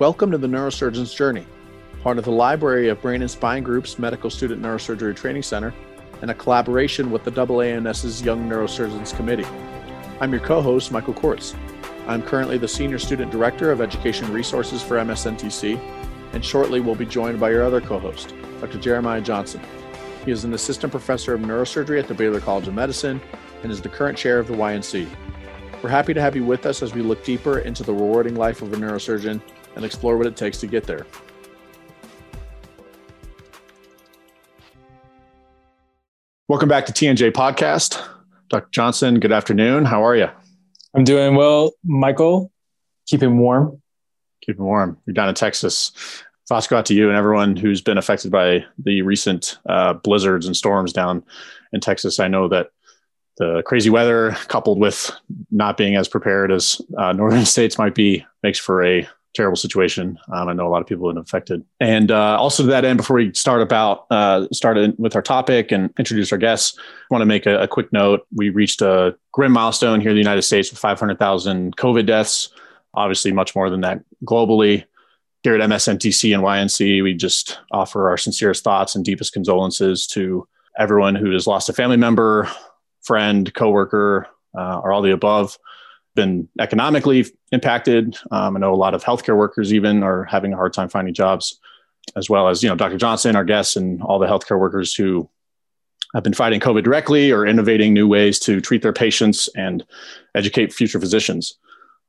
Welcome to the Neurosurgeon's Journey, part of the library of Brain and Spine Group's Medical Student Neurosurgery Training Center and a collaboration with the AANS's Young Neurosurgeons Committee. I'm your co host, Michael Kortz. I'm currently the Senior Student Director of Education Resources for MSNTC, and shortly we'll be joined by your other co host, Dr. Jeremiah Johnson. He is an assistant professor of neurosurgery at the Baylor College of Medicine and is the current chair of the YNC. We're happy to have you with us as we look deeper into the rewarding life of a neurosurgeon and explore what it takes to get there. Welcome back to TNJ Podcast. Dr. Johnson, good afternoon. How are you? I'm doing well, Michael. Keeping warm. Keeping warm. You're down in Texas. Thoughts go out to you and everyone who's been affected by the recent uh, blizzards and storms down in Texas. I know that the crazy weather, coupled with not being as prepared as uh, northern states might be, makes for a terrible situation. Um, I know a lot of people have been affected. And uh, also to that end, before we start about uh, started with our topic and introduce our guests, I want to make a, a, quick note. We reached a grim milestone here in the United States with 500,000 COVID deaths. Obviously, much more than that globally. Here at MSNTC and YNC, we just offer our sincerest thoughts and deepest condolences to everyone who has lost a family member, friend, coworker, uh, or all the above been economically impacted. Um, I know a lot of healthcare workers even are having a hard time finding jobs, as well as you know Dr. Johnson, our guests, and all the healthcare workers who have been fighting COVID directly or innovating new ways to treat their patients and educate future physicians.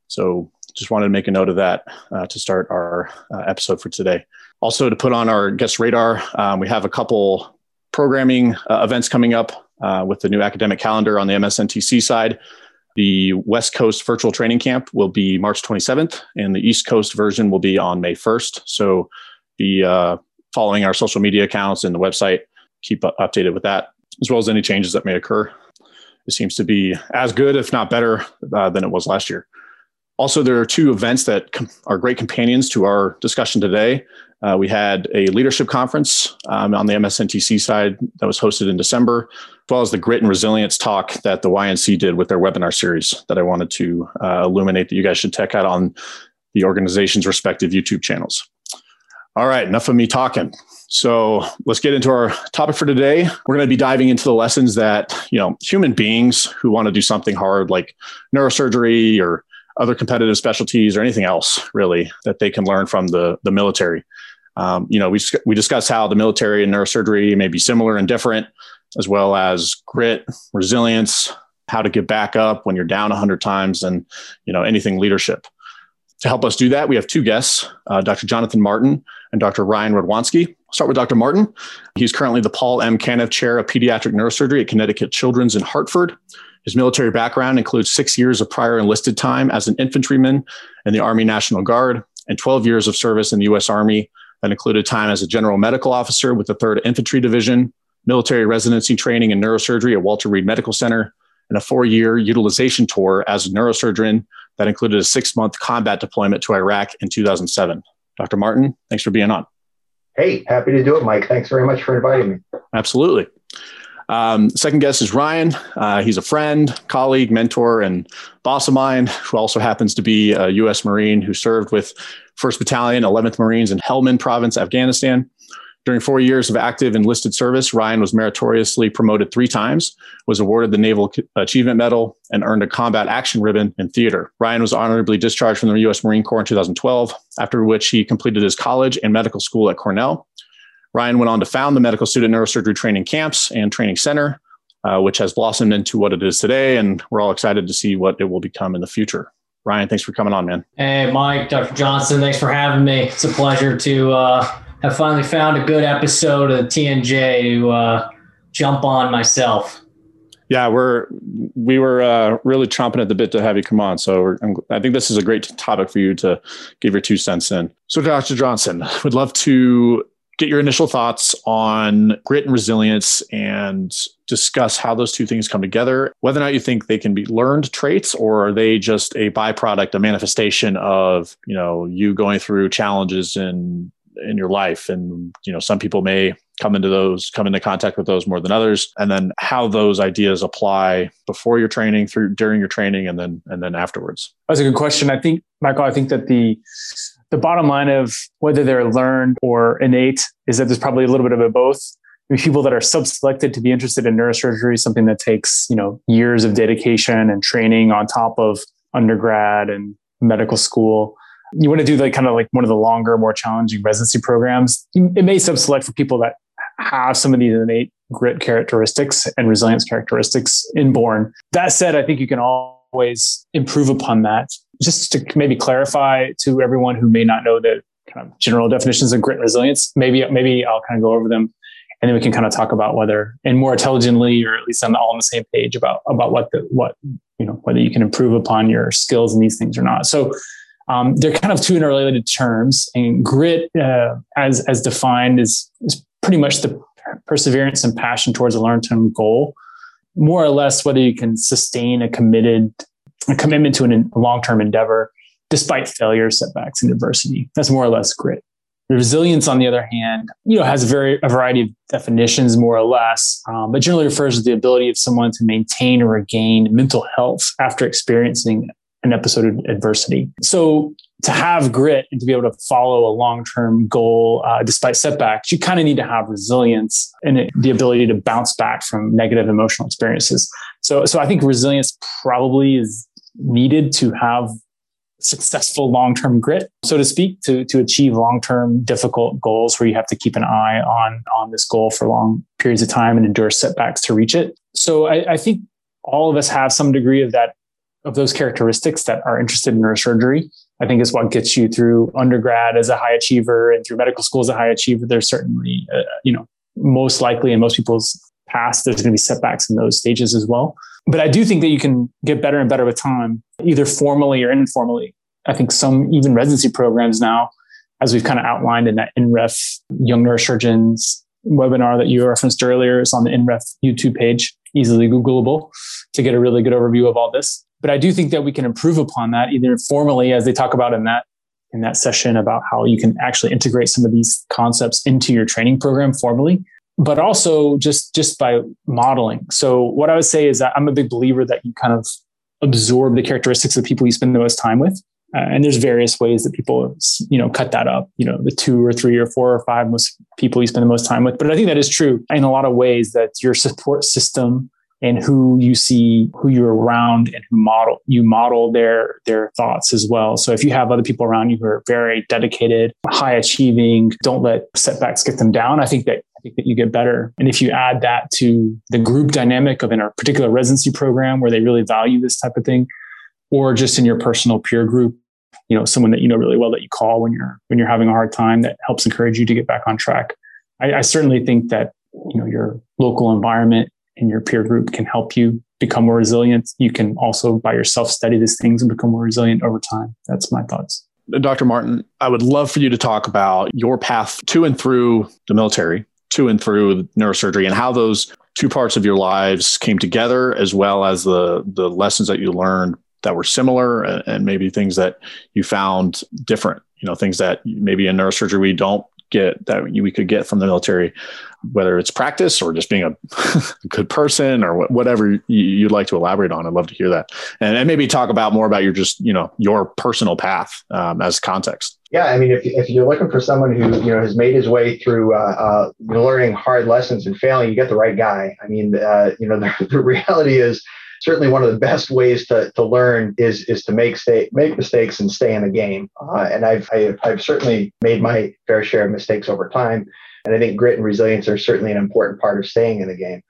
So, just wanted to make a note of that uh, to start our uh, episode for today. Also, to put on our guest radar, um, we have a couple programming uh, events coming up uh, with the new academic calendar on the MSNTC side. The West Coast virtual training camp will be March 27th, and the East Coast version will be on May 1st. So be uh, following our social media accounts and the website. Keep updated with that, as well as any changes that may occur. It seems to be as good, if not better, uh, than it was last year. Also, there are two events that com- are great companions to our discussion today. Uh, we had a leadership conference um, on the MSNTC side that was hosted in December, as well as the grit and resilience talk that the YNC did with their webinar series that I wanted to uh, illuminate that you guys should check out on the organization's respective YouTube channels. All right, enough of me talking. So let's get into our topic for today. We're going to be diving into the lessons that, you know, human beings who want to do something hard like neurosurgery or other competitive specialties or anything else really that they can learn from the, the military. Um, you know, we, we discussed how the military and neurosurgery may be similar and different, as well as grit, resilience, how to get back up when you're down 100 times, and you know anything leadership. To help us do that, we have two guests, uh, Dr. Jonathan Martin and Dr. Ryan Radwanski. I'll start with Dr. Martin. He's currently the Paul M. Kanev Chair of Pediatric Neurosurgery at Connecticut Children's in Hartford. His military background includes six years of prior enlisted time as an infantryman in the Army National Guard and 12 years of service in the U.S. Army that included time as a general medical officer with the 3rd Infantry Division, military residency training in neurosurgery at Walter Reed Medical Center, and a four year utilization tour as a neurosurgeon that included a six month combat deployment to Iraq in 2007. Dr. Martin, thanks for being on. Hey, happy to do it, Mike. Thanks very much for inviting me. Absolutely. Um, second guest is Ryan. Uh, he's a friend, colleague, mentor, and boss of mine who also happens to be a U.S. Marine who served with 1st Battalion, 11th Marines in Helmand Province, Afghanistan. During four years of active enlisted service, Ryan was meritoriously promoted three times, was awarded the Naval Achievement Medal, and earned a Combat Action Ribbon in theater. Ryan was honorably discharged from the U.S. Marine Corps in 2012, after which he completed his college and medical school at Cornell. Ryan went on to found the Medical Student Neurosurgery Training Camps and Training Center, uh, which has blossomed into what it is today, and we're all excited to see what it will become in the future. Ryan, thanks for coming on, man. Hey, Mike, Dr. Johnson, thanks for having me. It's a pleasure to uh, have finally found a good episode of TNJ to uh, jump on myself. Yeah, we're we were uh, really chomping at the bit to have you come on. So I think this is a great topic for you to give your two cents in. So, Dr. Johnson, would love to get your initial thoughts on grit and resilience and discuss how those two things come together, whether or not you think they can be learned traits or are they just a byproduct, a manifestation of, you know, you going through challenges in in your life. And, you know, some people may come into those, come into contact with those more than others. And then how those ideas apply before your training, through during your training, and then and then afterwards. That's a good question. I think, Michael, I think that the the bottom line of whether they're learned or innate is that there's probably a little bit of both. I mean, people that are sub-selected to be interested in neurosurgery, something that takes you know years of dedication and training on top of undergrad and medical school. You want to do like kind of like one of the longer, more challenging residency programs. It may sub-select for people that have some of these innate grit characteristics and resilience characteristics inborn. That said, I think you can always improve upon that. Just to maybe clarify to everyone who may not know the kind of general definitions of grit and resilience, maybe maybe I'll kind of go over them and then we can kind of talk about whether and more intelligently or at least on all on the same page about about what the what you know whether you can improve upon your skills in these things or not. So um, they're kind of two interrelated terms, and grit, uh, as as defined, is is pretty much the perseverance and passion towards a long-term goal more or less whether you can sustain a committed a commitment to an, a long-term endeavor despite failure setbacks and adversity. That's more or less grit. Resilience on the other hand you know has a very a variety of definitions more or less um, but generally refers to the ability of someone to maintain or regain mental health after experiencing an episode of adversity. So to have grit and to be able to follow a long-term goal uh, despite setbacks you kind of need to have resilience and the ability to bounce back from negative emotional experiences. So so i think resilience probably is needed to have successful long-term grit so to speak to to achieve long-term difficult goals where you have to keep an eye on on this goal for long periods of time and endure setbacks to reach it so i, I think all of us have some degree of that of those characteristics that are interested in neurosurgery I think is what gets you through undergrad as a high achiever and through medical school as a high achiever. There's certainly, uh, you know, most likely in most people's past, there's going to be setbacks in those stages as well. But I do think that you can get better and better with time, either formally or informally. I think some even residency programs now, as we've kind of outlined in that NREF Young Neurosurgeons webinar that you referenced earlier, is on the NREF YouTube page, easily Googleable to get a really good overview of all this. But I do think that we can improve upon that either formally, as they talk about in that in that session about how you can actually integrate some of these concepts into your training program formally, but also just just by modeling. So what I would say is that I'm a big believer that you kind of absorb the characteristics of the people you spend the most time with. Uh, and there's various ways that people, you know, cut that up, you know, the two or three or four or five most people you spend the most time with. But I think that is true in a lot of ways that your support system and who you see who you're around and who model you model their their thoughts as well so if you have other people around you who are very dedicated high achieving don't let setbacks get them down i think that that you get better and if you add that to the group dynamic of in a particular residency program where they really value this type of thing or just in your personal peer group you know someone that you know really well that you call when you're when you're having a hard time that helps encourage you to get back on track I, I certainly think that you know your local environment and your peer group can help you become more resilient. You can also by yourself study these things and become more resilient over time. That's my thoughts. Dr. Martin, I would love for you to talk about your path to and through the military, to and through neurosurgery, and how those two parts of your lives came together, as well as the the lessons that you learned that were similar, and maybe things that you found different. You know, things that maybe in neurosurgery we don't get that we could get from the military, whether it's practice or just being a good person or whatever you'd like to elaborate on. I'd love to hear that, and, and maybe talk about more about your just you know your personal path um, as context. Yeah, I mean, if, if you're looking for someone who you know has made his way through uh, uh, learning hard lessons and failing, you get the right guy. I mean, uh, you know, the, the reality is certainly one of the best ways to, to learn is is to make stay, make mistakes and stay in the game. Uh, and I've I, have i have certainly made my fair share of mistakes over time, and I think grit and resilience are certainly an important part of staying in the game.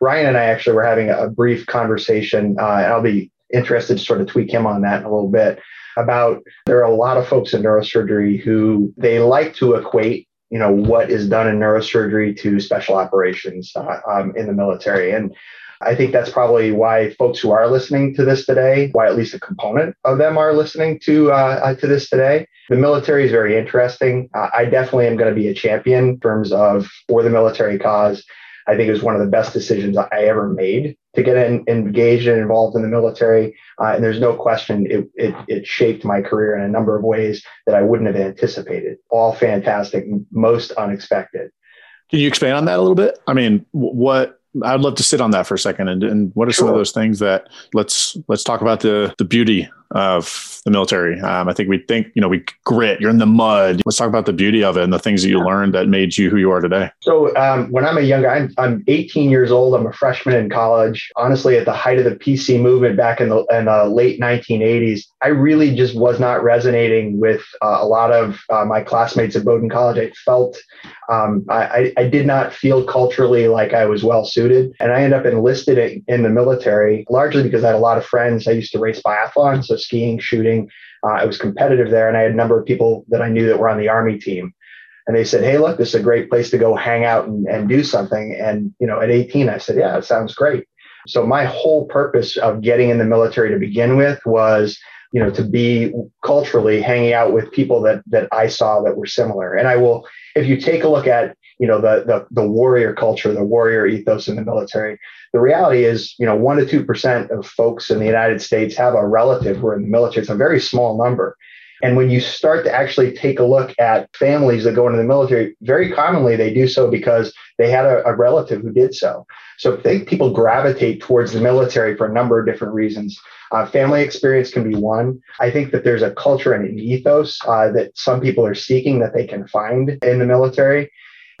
Ryan and I actually were having a, brief conversation, uh, and I'll be interested to sort of tweak him on that in a little bit. About there are a lot of folks in neurosurgery who they like to equate you know what is done in neurosurgery to special operations uh, um, in the military and I think that's probably why folks who are listening to this today, why at least a component of them are listening to uh, uh to this today. The military is very interesting. Uh, I definitely am going to be a champion in terms of for the military cause. I think it was one of the best decisions I ever made to get in, engaged and involved in the military. Uh, and there's no question it, it, it shaped my career in a number of ways that I wouldn't have anticipated. All fantastic, most unexpected. Can you expand on that a little bit? I mean, what I'd love to sit on that for a second. And, and what are sure. some of those things that let's let's talk about the the beauty of the military. Um, I think we think, you know, we grit, you're in the mud. Let's talk about the beauty of it and the things that you learned that made you who you are today. So um, when I'm a young guy, I'm, I'm, 18 years old. I'm a freshman in college. Honestly, at the height of the PC movement back in the, in the late 1980s, I really just was not resonating with uh, a lot of uh, my classmates at Bowdoin College. I felt um, I, I, did not feel culturally like I was well suited. And I ended up enlisted in the military largely because I had a lot of friends. I used to race biathlon, so skiing, shooting. Uh, I was competitive there, and I had a number of people that I knew that were on the Army team. And they said, "Hey, look, this is a great place to go hang out and, and do something." And you know, at 18, I said, "Yeah, it sounds great." So my whole purpose of getting in the military to begin with was you know to be culturally hanging out with people that that I saw that were similar and I will if you take a look at you know the, the the warrior culture the warrior ethos in the military the reality is you know 1 to 2% of folks in the United States have a relative who are in the military it's a very small number and when you start to actually take a look at families that go into the military, very commonly they do so because they had a, a relative who did so. So think people gravitate towards the military for a number of different reasons. Uh, family experience can be one. I think that there's a culture and an ethos uh, that some people are seeking that they can find in the military.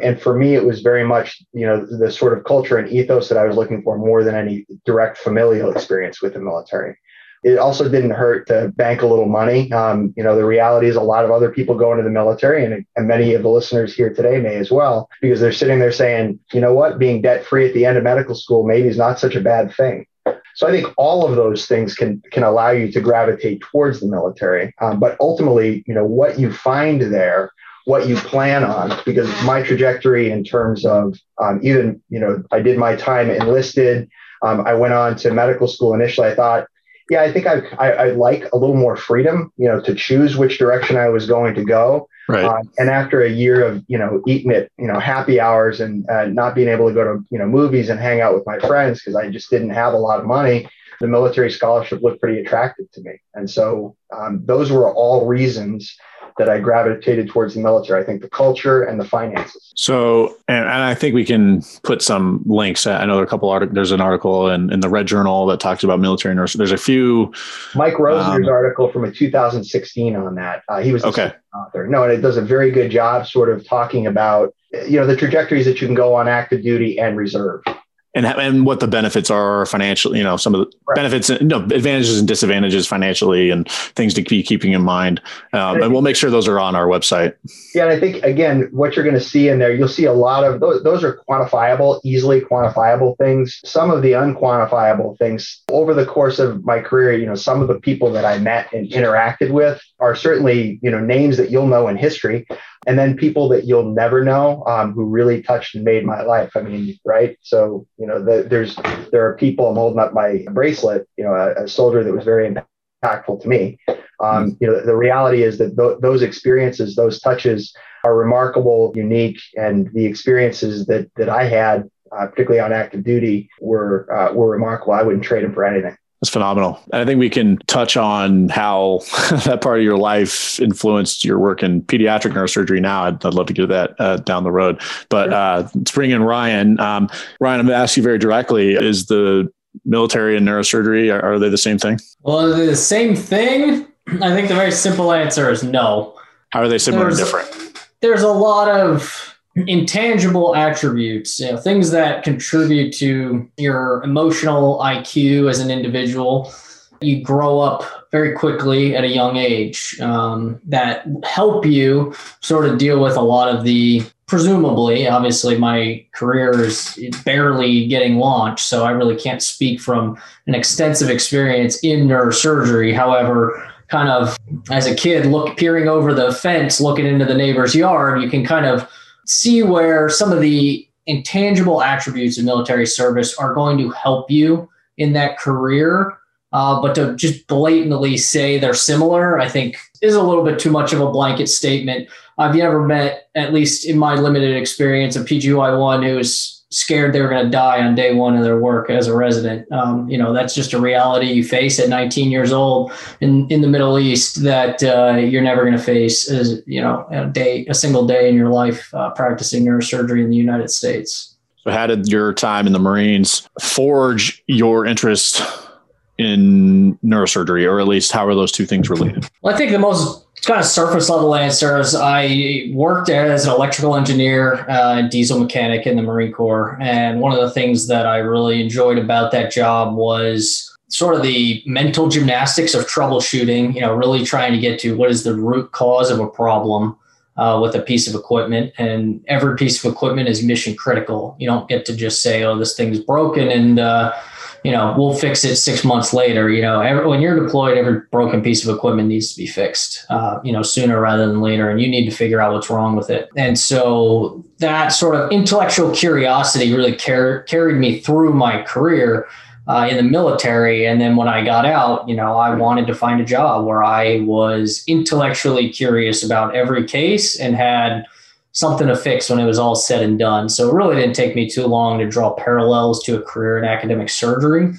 And for me, it was very much, you know, the sort of culture and ethos that I was looking for more than any direct familial experience with the military. It also didn't hurt to bank a little money. Um, you know, the reality is a lot of other people go into the military, and, and many of the listeners here today may as well, because they're sitting there saying, you know what, being debt free at the end of medical school maybe is not such a bad thing. So I think all of those things can can allow you to gravitate towards the military. Um, but ultimately, you know, what you find there, what you plan on, because my trajectory in terms of um, even, you know, I did my time enlisted. Um, I went on to medical school initially. I thought, yeah, I think I, I, I like a little more freedom, you know, to choose which direction I was going to go. Right. Um, and after a year of you know eating at you know happy hours and uh, not being able to go to you know movies and hang out with my friends because I just didn't have a lot of money, the military scholarship looked pretty attractive to me. And so um, those were all reasons that I gravitated towards the military. I think the culture and the finances. So, and, and I think we can put some links. I know there are a couple articles. There's an article in, in the Red Journal that talks about military nurses. There's a few. Mike Rosner's um, article from a 2016 on that. Uh, he was okay. author. No, and it does a very good job, sort of talking about you know the trajectories that you can go on active duty and reserve and and what the benefits are financially, you know, some of the right. benefits, no advantages and disadvantages financially, and things to be keeping in mind. Um, and, and we'll make sure those are on our website. Yeah, and I think again, what you're going to see in there, you'll see a lot of those. Those are quantifiable, easily quantifiable things. Some of the unquantifiable things over the course of my career, you know, some of the people that I met and interacted with are certainly you know names that you'll know in history and then people that you'll never know um, who really touched and made my life. I mean, right? So you know, the, there's there are people. I'm holding up my bracelet. You know, a, a soldier that was very impactful to me. Um, you know, the reality is that th- those experiences, those touches, are remarkable, unique, and the experiences that that I had, uh, particularly on active duty, were uh, were remarkable. I wouldn't trade them for anything. That's phenomenal. And I think we can touch on how that part of your life influenced your work in pediatric neurosurgery now. I'd, I'd love to get that uh, down the road. But uh, let's bring in Ryan. Um, Ryan, I'm going to ask you very directly is the military and neurosurgery, are, are they the same thing? Well, are they the same thing. I think the very simple answer is no. How are they similar there's, and different? There's a lot of intangible attributes, you know, things that contribute to your emotional IQ as an individual. You grow up very quickly at a young age um, that help you sort of deal with a lot of the presumably obviously my career is barely getting launched so i really can't speak from an extensive experience in neurosurgery however kind of as a kid look peering over the fence looking into the neighbor's yard you can kind of see where some of the intangible attributes of military service are going to help you in that career. Uh, but to just blatantly say they're similar, I think is a little bit too much of a blanket statement. I've never met, at least in my limited experience, a PGY1 who's scared they were going to die on day one of their work as a resident. Um, you know, that's just a reality you face at 19 years old in, in the Middle East that uh, you're never going to face as, you know, a day, a single day in your life uh, practicing neurosurgery in the United States. So how did your time in the Marines forge your interest in neurosurgery, or at least how are those two things related? Well, I think the most kind of surface level answers. I worked as an electrical engineer uh, and diesel mechanic in the Marine Corps. And one of the things that I really enjoyed about that job was sort of the mental gymnastics of troubleshooting, you know, really trying to get to what is the root cause of a problem uh, with a piece of equipment. And every piece of equipment is mission critical. You don't get to just say, oh, this thing's broken and, uh, you know, we'll fix it six months later. You know, every, when you're deployed, every broken piece of equipment needs to be fixed, uh, you know, sooner rather than later. And you need to figure out what's wrong with it. And so that sort of intellectual curiosity really car- carried me through my career uh, in the military. And then when I got out, you know, I wanted to find a job where I was intellectually curious about every case and had something to fix when it was all said and done. So it really didn't take me too long to draw parallels to a career in academic surgery.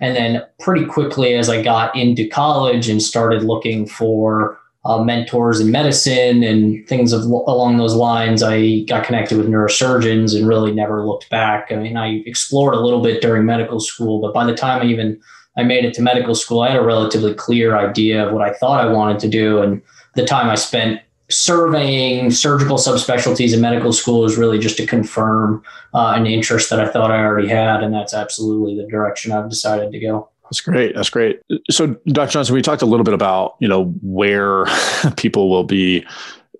And then pretty quickly, as I got into college and started looking for uh, mentors in medicine and things of, along those lines. I got connected with neurosurgeons and really never looked back. I mean, I explored a little bit during medical school, but by the time I even I made it to medical school, I had a relatively clear idea of what I thought I wanted to do, and the time I spent surveying surgical subspecialties in medical school is really just to confirm uh, an interest that I thought I already had, and that's absolutely the direction I've decided to go. That's great. That's great. So, Dr. Johnson, we talked a little bit about you know where people will be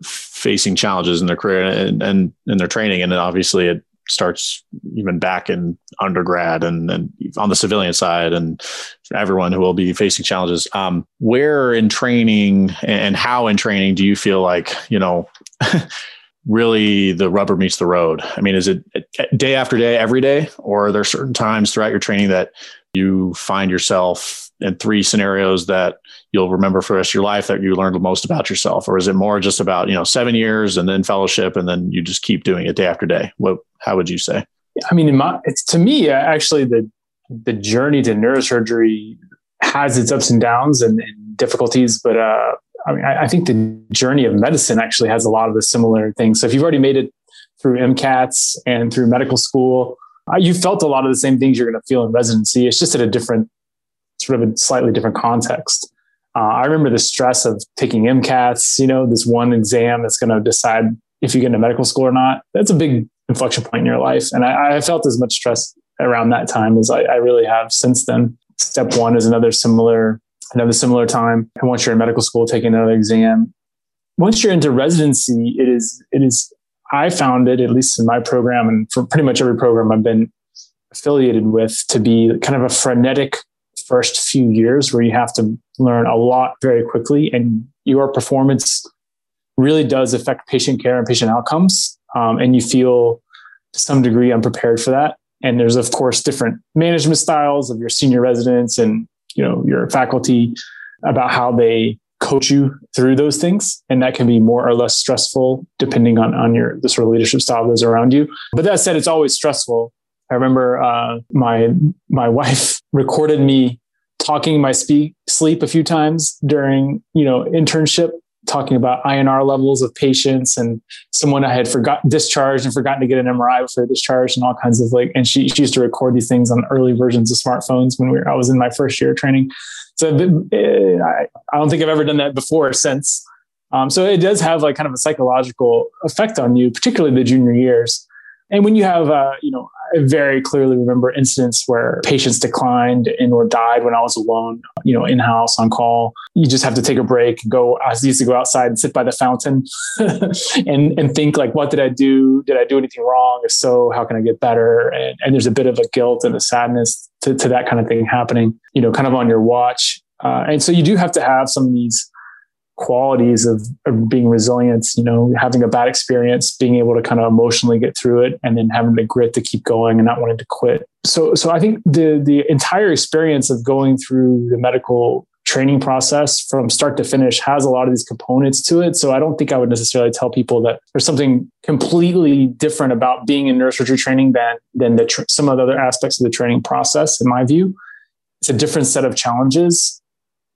facing challenges in their career and and in their training, and obviously it starts even back in undergrad and, and on the civilian side and everyone who will be facing challenges. Um, where in training and how in training do you feel like you know really the rubber meets the road? I mean is it day after day every day or are there certain times throughout your training that you find yourself in three scenarios that you'll remember for the rest of your life that you learned the most about yourself? Or is it more just about you know seven years and then fellowship and then you just keep doing it day after day? What how would you say? I mean my, to me actually the the journey to neurosurgery has its ups and downs and, and difficulties but uh, i mean I, I think the journey of medicine actually has a lot of the similar things. So if you've already made it through mcats and through medical school you felt a lot of the same things you're going to feel in residency. It's just at a different, sort of a slightly different context. Uh, I remember the stress of taking MCATs, you know, this one exam that's going to decide if you get into medical school or not. That's a big inflection point in your life. And I, I felt as much stress around that time as I, I, really have since then. Step one is another similar, another similar time. And once you're in medical school, taking another exam. Once you're into residency, it is, it is I found it, at least in my program and for pretty much every program I've been affiliated with, to be kind of a frenetic first few years where you have to learn a lot very quickly and your performance really does affect patient care and patient outcomes. Um, and you feel to some degree unprepared for that. And there's of course different management styles of your senior residents and you know your faculty about how they coach you through those things. And that can be more or less stressful depending on on your the sort of leadership style that's around you. But that said it's always stressful. I remember uh, my my wife recorded me talking my speak sleep a few times during you know internship talking about INR levels of patients and someone I had forgot discharged and forgotten to get an MRI before discharged and all kinds of like, and she, she used to record these things on early versions of smartphones when we were, I was in my first year of training. So uh, I, don't think I've ever done that before or since. Um, so it does have like kind of a psychological effect on you, particularly the junior years. And when you have, uh, you know, very clearly remember incidents where patients declined and or died when I was alone, you know, in house on call. You just have to take a break, go. I used to go outside and sit by the fountain, and and think like, what did I do? Did I do anything wrong? If so, how can I get better? And, and there's a bit of a guilt and a sadness to, to that kind of thing happening. You know, kind of on your watch. Uh, and so you do have to have some of these qualities of, of, being resilient, you know, having a bad experience, being able to kind of emotionally get through it and then having the grit to keep going and not wanting to quit. So so I think the the entire experience of going through the medical training process from start to finish has a lot of these components to it. So I don't think I would necessarily tell people that there's something completely different about being in neurosurgery training than than the tr- some of the other aspects of the training process in my view. It's a different set of challenges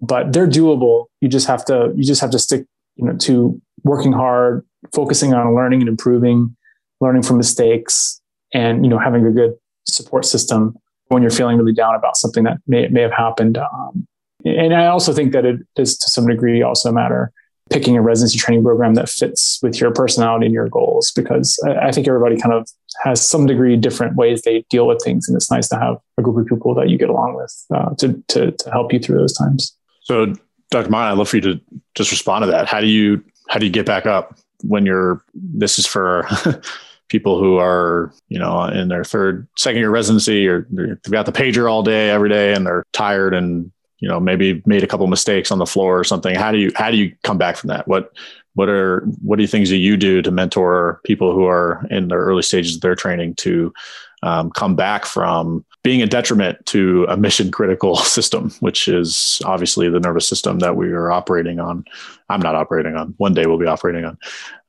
but they're doable. You just have to you just have to stick you know to working hard, focusing on learning and improving, learning from mistakes, and you know having a good support system when you're feeling really down about something that may, may have happened. Um, and I also think that it is to some degree also a matter picking a residency training program that fits with your personality and your goals because I, think everybody kind of has some degree different ways they deal with things and it's nice to have a group of people that you get along with uh, to, to, to help you through those times so dr Martin, i'd love for you to just respond to that. How do you how do you get back up when you're this is for people who are you know in their third second year residency or they've got the pager all day every day and they're tired and you know maybe made a couple mistakes on the floor or something. How do you how do you come back from that? What what are what are things that you do to mentor people who are in the early stages of their training to um, come back from being a detriment to a mission critical system which is obviously the nervous system that we are operating on i'm not operating on one day we'll be operating on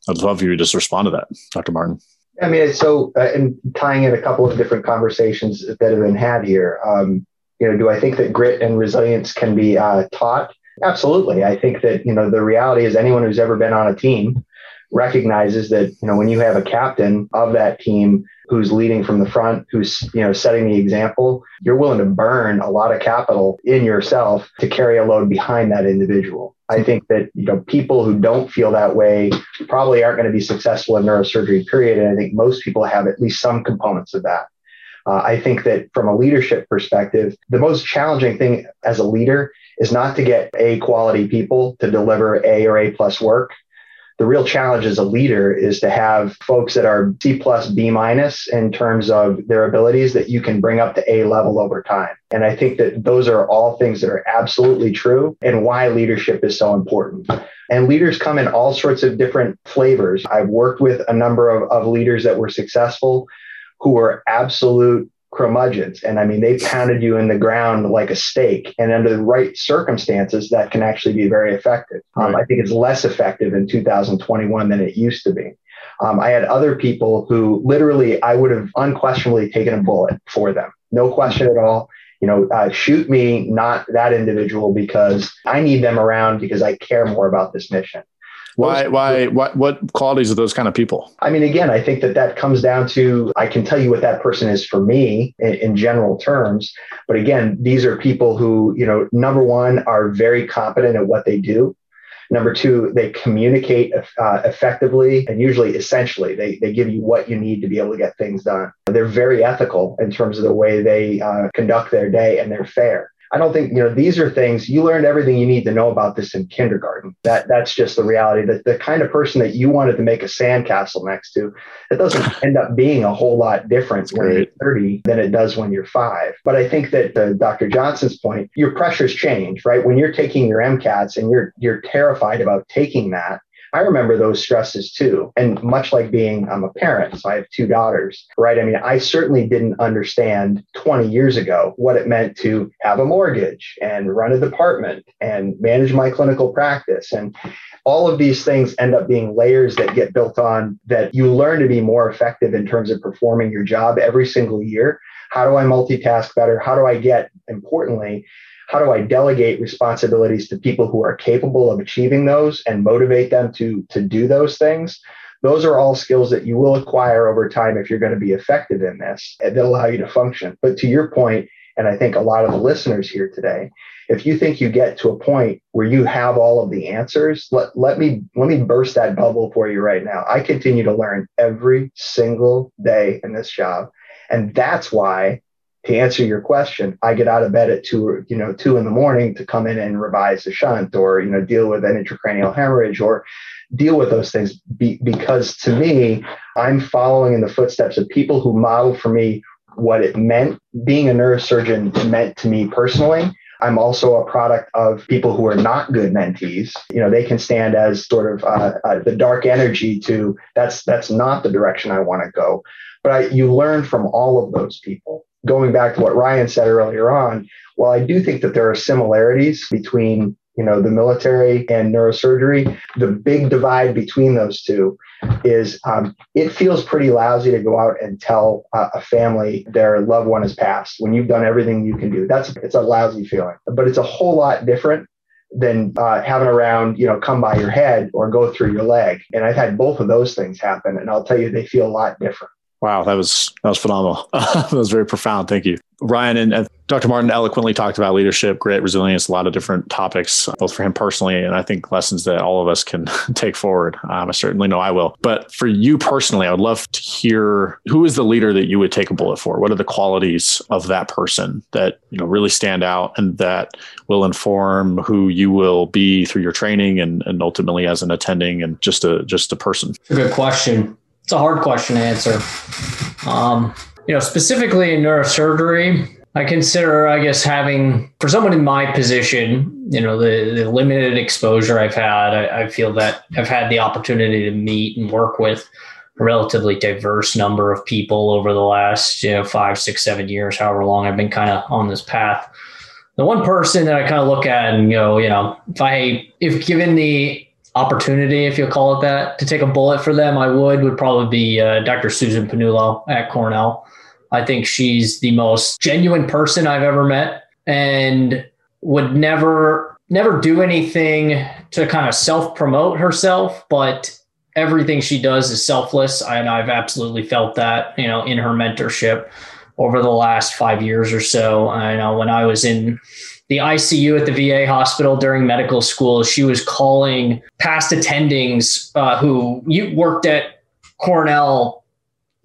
i'd love you to just respond to that dr martin I mean, so uh, tying in a couple of different conversations that have been had here. Um, you know, do I think that grit and resilience can be uh, taught? Absolutely. I think that you know the reality is anyone who's ever been on a team recognizes that you know when you have a captain of that team who's leading from the front, who's you know setting the example, you're willing to burn a lot of capital in yourself to carry a load behind that individual. I think that you know people who don't feel that way probably aren't going to be successful in neurosurgery. Period. And I think most people have at least some components of that. Uh, I think that from a leadership perspective, the most challenging thing as a leader is not to get A quality people to deliver A or A plus work the real challenge as a leader is to have folks that are C plus B minus in terms of their abilities that you can bring up to A level over time. And I think that those are all things that are absolutely true and why leadership is so important. And leaders come in all sorts of different flavors. I've worked with a number of, of leaders that were successful who were absolute curmudgeons. And I mean, they pounded you in the ground like a stake. And under the right circumstances, that can actually be very effective. Um, I think it's less effective in 2021 than it used to be. Um, I had other people who literally I would have unquestionably taken a bullet for them, no question at all. You know, uh, shoot me, not that individual, because I need them around because I care more about this mission. Why, why, what, what qualities of those kind of people? I mean, again, I think that that comes down to I can tell you what that person is for me in, in, general terms. But again, these are people who, you know, number one, are very competent at what they do. Number two, they communicate uh, effectively and usually essentially. They, they give you what you need to be able to get things done. They're very ethical in terms of the way they uh, conduct their day and they're fair. I don't think, you know, these are things you learned everything you need to know about this in kindergarten. That that's just the reality that the kind of person that you wanted to make a sandcastle next to, it doesn't end up being a whole lot different when you're 30 than it does when you're five. But I think that uh, Dr. Johnson's point, your pressures change, right? When you're taking your MCATs and you're you're terrified about taking that, I remember those stresses too. And much like being, I'm a parent, so I have two daughters, right? I mean, I certainly didn't understand 20 years ago what it meant to have a mortgage and run a department and manage my clinical practice. And all of these things end up being layers that get built on that you learn to be more effective in terms of performing your job every single year. How do I multitask better? How do I get, importantly, how do I delegate responsibilities to people who are capable of achieving those and motivate them to, to do those things? Those are all skills that you will acquire over time if you're going to be effective in this that allow you to function. But to your point, and I think a lot of the listeners here today, if you think you get to a point where you have all of the answers, let, let me let me burst that bubble for you right now. I continue to learn every single day in this job. And that's why to answer your question, I get out of bed at two, you know, two in the morning to come in and revise the shunt or, you know, deal with an intracranial hemorrhage or deal with those things be, because to me, I'm following in the footsteps of people who modeled for me what it meant being a neurosurgeon meant to me personally. I'm also a product of people who are not good mentees. You know, they can stand as sort of uh, uh, the dark energy to that's that's not the direction I want to go. But I, you learn from all of those people going back to what Ryan said earlier on, while I do think that there are similarities between you know the military and neurosurgery, the big divide between those two is um, it feels pretty lousy to go out and tell uh, a family their loved one has passed when you've done everything you can do. That's it's a lousy feeling, but it's a whole lot different than uh, having around, you know, come by your head or go through your leg. And I've had both of those things happen, and I'll tell you, they feel a lot different. Wow, that was that was phenomenal. that was very profound. Thank you, Ryan and Dr. Martin eloquently talked about leadership, grit, resilience, a lot of different topics, both for him personally and I think lessons that all of us can take forward. Um, I certainly know I will. But for you personally, I would love to hear who is the leader that you would take a bullet for? What are the qualities of that person that you know really stand out and that will inform who you will be through your training and, and ultimately as an attending and just a just a person? good question. It's a hard question to answer. Um, you know, specifically in neurosurgery, I consider, I guess, having for someone in my position, you know, the, the limited exposure I've had, I, I, feel that I've had the opportunity to meet and work with a relatively diverse number of people over the last, you know, five, six, seven years, however long I've been kind of on this path. The one person that I kind of look at and go, you know, if I, if given the opportunity, if you'll call it that, to take a bullet for them, I would, would probably be uh, Dr. Susan Pannullo at Cornell. I think she's the most genuine person I've ever met and would never never do anything to kind of self promote herself, but everything she does is selfless. And I've absolutely felt that, you know, in her mentorship over the last five years or so. I know when I was in the ICU at the VA hospital during medical school, she was calling past attendings uh, who you worked at Cornell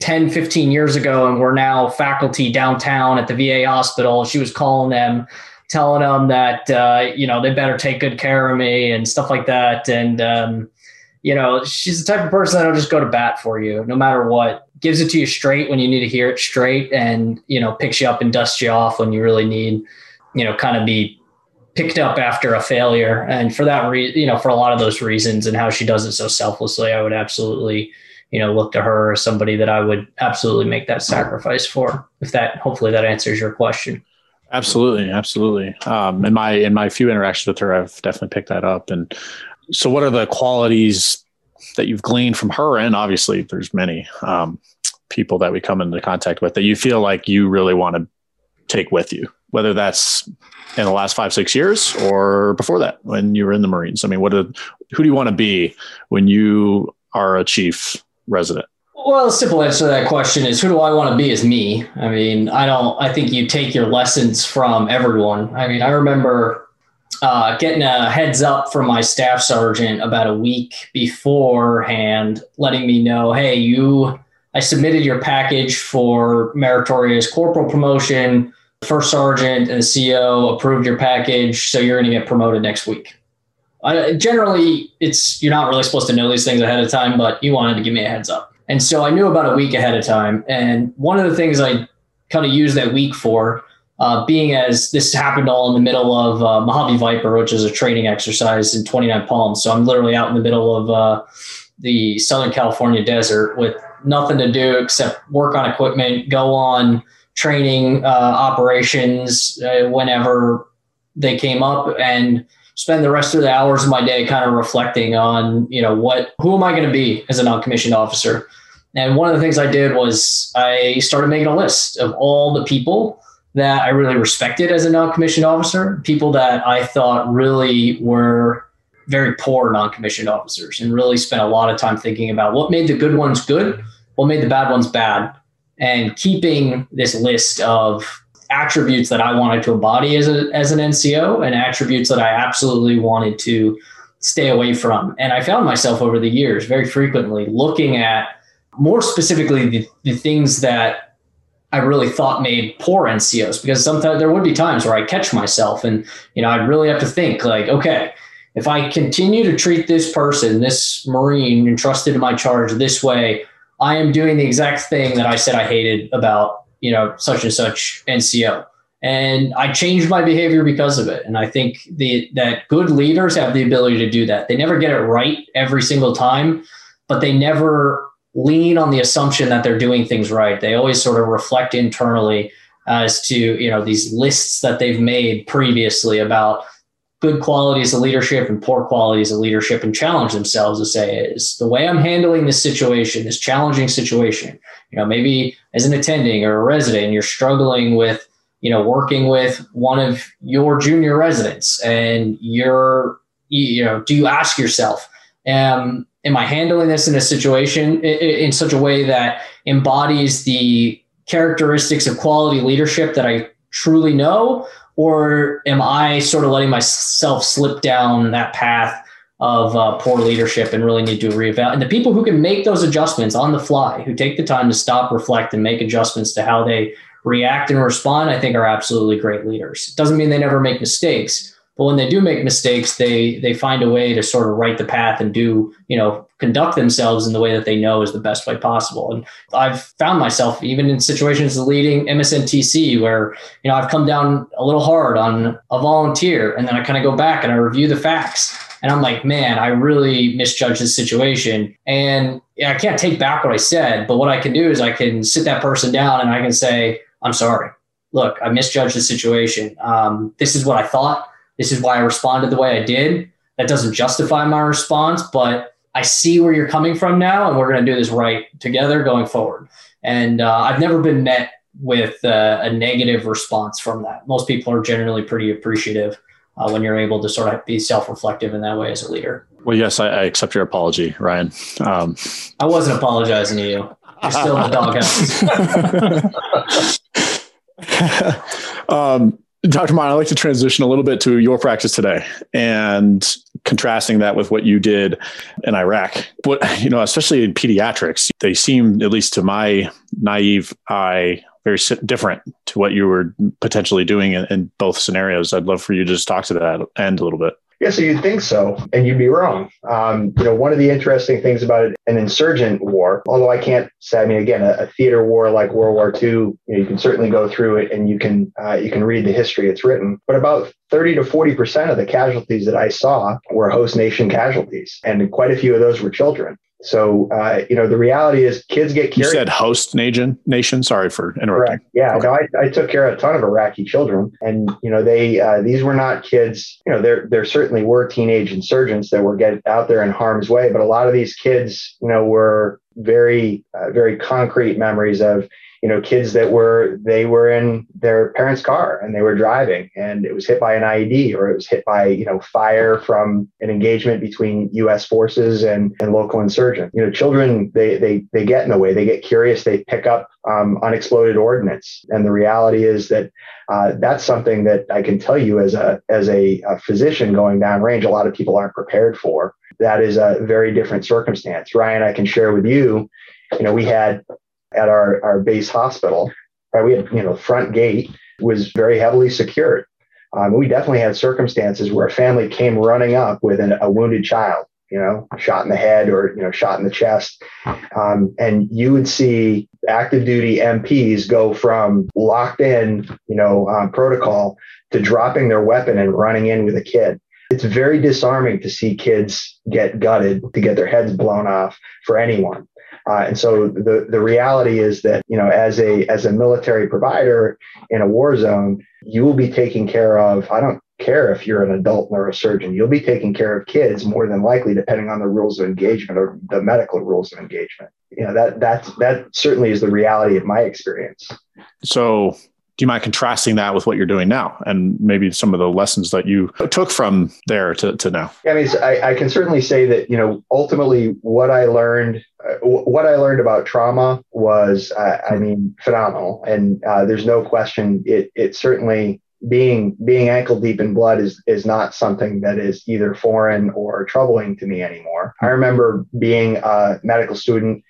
10, 15 years ago, and we're now faculty downtown at the VA hospital. She was calling them, telling them that, uh, you know, they better take good care of me and stuff like that. And, um, you know, she's the type of person that'll just go to bat for you no matter what. Gives it to you straight when you need to hear it straight and, you know, picks you up and dusts you off when you really need, you know, kind of be picked up after a failure. And for that reason, you know, for a lot of those reasons and how she does it so selflessly, I would absolutely you know, look to her as somebody that I would absolutely make that sacrifice for. If that, hopefully, that answers your question. Absolutely, absolutely. Um, in my in my few interactions with her, I've definitely picked that up. And so, what are the qualities that you've gleaned from her? And obviously, there's many um, people that we come into contact with that you feel like you really want to take with you, whether that's in the last five six years or before that when you were in the Marines. I mean, what are, who do you want to be when you are a chief resident? Well, the simple answer to that question is who do I want to be is me? I mean, I don't, I think you take your lessons from everyone. I mean, I remember uh, getting a heads up from my staff sergeant about a week beforehand, letting me know, hey, you, I submitted your package for meritorious corporal promotion. First sergeant and the CO approved your package, so you're going to get promoted next week. I, generally, it's you're not really supposed to know these things ahead of time, but you wanted to give me a heads up. And so I knew about a week ahead of time. And one of the things I kind of used that week for, uh, being as this happened all in the middle of uh, Mojave Viper, which is a training exercise in 29 Palms. So I'm literally out in the middle of uh, the Southern California desert with nothing to do except work on equipment, go on training uh, operations uh, whenever they came up. And spend the rest of the hours of my day kind of reflecting on, you know, what, who am I going to be as a non-commissioned officer? And one of the things I did was I started making a list of all the people that I really respected as a non-commissioned officer, people that I thought really were very poor non-commissioned officers and really spent a lot of time thinking about what made the good ones good, what made the bad ones bad, and keeping this list of attributes that I wanted to embody as, a, as an NCO and attributes that I absolutely wanted to stay away from. And I found myself over the years very frequently looking at more specifically the, the things that I really thought made poor NCOs because sometimes there would be times where I catch myself and, you know, I'd really have to think like, okay, if I continue to treat this person, this Marine entrusted to my charge this way, I am doing the exact thing that I said I hated about you know, such and such NCO. And I changed my behavior because of it. And I think the, that good leaders have the ability to do that. They never get it right every single time, but they never lean on the assumption that they're doing things right. They always sort of reflect internally as to, you know, these lists that they've made previously about good qualities of leadership and poor qualities of leadership and challenge themselves to say is the way I'm handling this situation, this challenging situation, you know, maybe as an attending or a resident, you're struggling with, you know, working with one of your junior residents and you're, you know, do you ask yourself, um, am I handling this in a situation in, in such a way that embodies the characteristics of quality leadership that I truly know? Or am I sort of letting myself slip down that path of uh, poor leadership and really need to reevaluate? And the people who can make those adjustments on the fly, who take the time to stop, reflect, and make adjustments to how they react and respond, I think are absolutely great leaders. It doesn't mean they never make mistakes, but when they do make mistakes, they they find a way to sort of right the path and do you know conduct themselves in the way that they know is the best way possible. And I've found myself even in situations leading MSNTC where you know I've come down a little hard on a volunteer, and then I kind of go back and I review the facts. And I'm like, man, I really misjudged this situation. And I can't take back what I said, but what I can do is I can sit that person down and I can say, I'm sorry. Look, I misjudged the situation. Um, this is what I thought this is why I responded the way I did. That doesn't justify my response, but I see where you're coming from now, and we're going to do this right together going forward. And uh, I've never been met with uh, a negative response from that. Most people are generally pretty appreciative uh, when you're able to sort of be self-reflective in that way as a leader. Well, yes, I, I accept your apology, Ryan. Um, I wasn't apologizing to you. You're still in the doghouse. um, Dr. Martin, I'd like to transition a little bit to your practice today and contrasting that with what you did in Iraq. But, you know, especially in pediatrics, they seem, at least to my naive eye, very different to what you were potentially doing in, in both scenarios. I'd love for you to just talk to that end a little bit. Yeah, so you'd think so, and you'd be wrong. Um, you know, one of the interesting things about an insurgent war, although I can't say, I mean, again, a, a theater war like World War II, you, know, you can certainly go through it and you can uh, you can read the history it's written. But about 30 to 40 percent of the casualties that I saw were host nation casualties, and quite a few of those were children. So, uh, you know, the reality is kids get curious. You said host nation, nation. Sorry for interrupting. Correct. Yeah, okay. no, I, I, took care of a ton of Iraqi children, and you know, they uh, these were not kids. You know, there there certainly were teenage insurgents that were get out there in harm's way, but a lot of these kids, you know, were very uh, very concrete memories of you know, kids that were they were in their parents' car and they were driving and it was hit by an IED or it was hit by, you know, fire from an engagement between US forces and, and local insurgents. You know, children they they they get in the way, they get curious, they pick up um, unexploded ordnance. And the reality is that uh, that's something that I can tell you as a as a, a physician going downrange, a lot of people aren't prepared for. That is a very different circumstance. Ryan, I can share with you, you know, we had at our, our base hospital. Right? We had, you know, front gate was very heavily secured. Um, we definitely had circumstances where a family came running up with an, a wounded child, you know, shot in the head or, you know, shot in the chest. Um, and you would see active duty MPs go from locked in, you know, um, protocol to dropping their weapon and running in with a kid. It's very disarming to see kids get gutted, to get their heads blown off for anyone. Uh, and so the, the reality is that, you know, as a, as a military provider in a war zone, you will be taking care of, I don't care if you're an adult neurosurgeon, you'll be taking care of kids more than likely, depending on the rules of engagement or the medical rules of engagement. You know, that, that's, that certainly is the reality of my experience. So do you mind contrasting that with what you're doing now and maybe some of the lessons that you took from there to, to now yeah, i mean I, I, can certainly say that you know ultimately what i learned what i learned about trauma was uh, i mean phenomenal and uh, there's no question it, it certainly being being ankle deep in blood is is not something that is either foreign or troubling to me anymore i remember being a medical student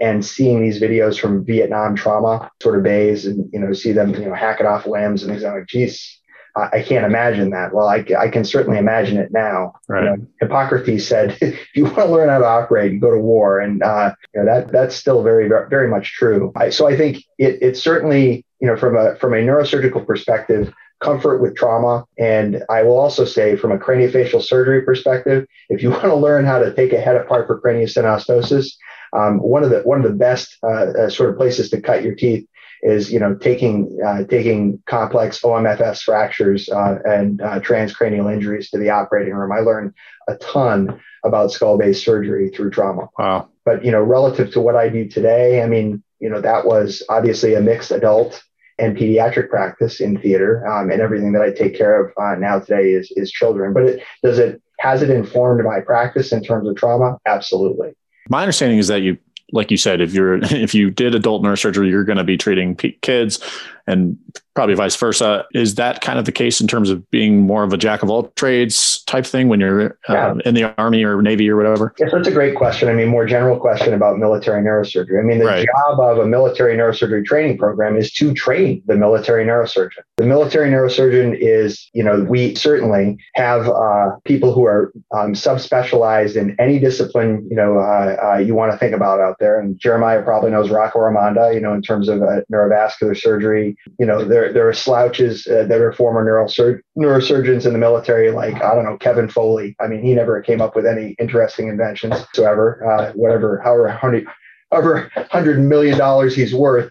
and seeing these videos from Vietnam trauma sort of bays and, you know, see them, you know, hack it off limbs and things. I'm like, geez, I can't imagine that. Well, I, I can certainly imagine it now. Right. You know, Hippocrates said, if you want to learn how to operate, go to war. And, uh, you know, that, that's still very, very much true. I, so I think it, it certainly, you know, from a, from a neurosurgical perspective, comfort with trauma. And I will also say, from a craniofacial surgery perspective, if you want to learn how to take a head apart for craniosynostosis, um, one of the one of the best uh, uh, sort of places to cut your teeth is you know taking uh, taking complex OMFS fractures uh, and uh, transcranial injuries to the operating room. I learned a ton about skull base surgery through trauma. Wow. But you know, relative to what I do today, I mean, you know, that was obviously a mixed adult and pediatric practice in theater, um, and everything that I take care of uh, now today is is children. But it, does it has it informed my practice in terms of trauma? Absolutely. My understanding is that you like you said, if you're if you did adult neurosurgery, you're going to be treating kids, and probably vice versa. Is that kind of the case in terms of being more of a jack of all trades type thing when you're yeah. um, in the army or navy or whatever? Yeah, so it's a great question. I mean, more general question about military neurosurgery. I mean, the right. job of a military neurosurgery training program is to train the military neurosurgeon. The military neurosurgeon is, you know, we certainly have uh, people who are um, subspecialized in any discipline, you know, uh, uh, you want to think about out there. And Jeremiah probably knows Rocco Armonda, you know, in terms of uh, neurovascular surgery. You know, there there are slouches uh, that are former neurosur- neurosurgeons in the military, like I don't know Kevin Foley. I mean, he never came up with any interesting inventions whatsoever. Uh, whatever, however hundred, however hundred million dollars he's worth.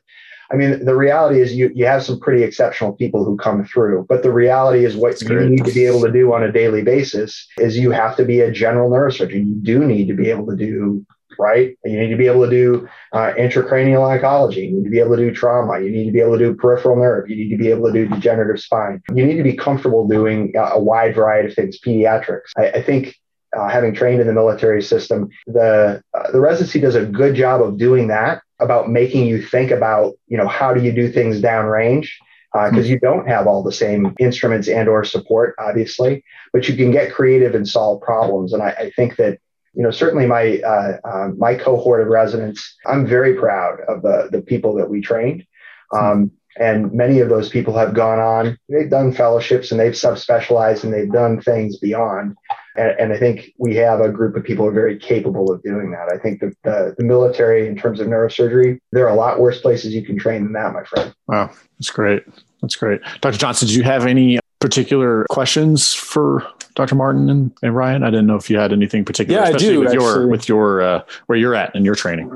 I mean, the reality is you you have some pretty exceptional people who come through, but the reality is what That's you great. need to be able to do on a daily basis is you have to be a general neurosurgeon. You do need to be able to do right? You need to be able to do uh, intracranial oncology. You need to be able to do trauma. You need to be able to do peripheral nerve. You need to be able to do degenerative spine. You need to be comfortable doing uh, a wide variety of things, pediatrics. I, I think uh, having trained in the military system, the uh, the residency does a good job of doing that about making you think about, you know, how do you do things downrange because uh, you don't have all the same instruments and or support obviously but you can get creative and solve problems and i, I think that you know, certainly my uh, uh, my cohort of residents, I'm very proud of the the people that we trained. Um, and many of those people have gone on, they've done fellowships and they've subspecialized and they've done things beyond. And, and I think we have a group of people who are very capable of doing that. I think the, the, the military, in terms of neurosurgery, there are a lot worse places you can train than that, my friend. Wow, that's great. That's great. Dr. Johnson, did you have any particular questions for Dr. Martin and, and, Ryan? I didn't know if you had anything particular, yeah, especially I do, with actually. your with your uh, where you're at in your training.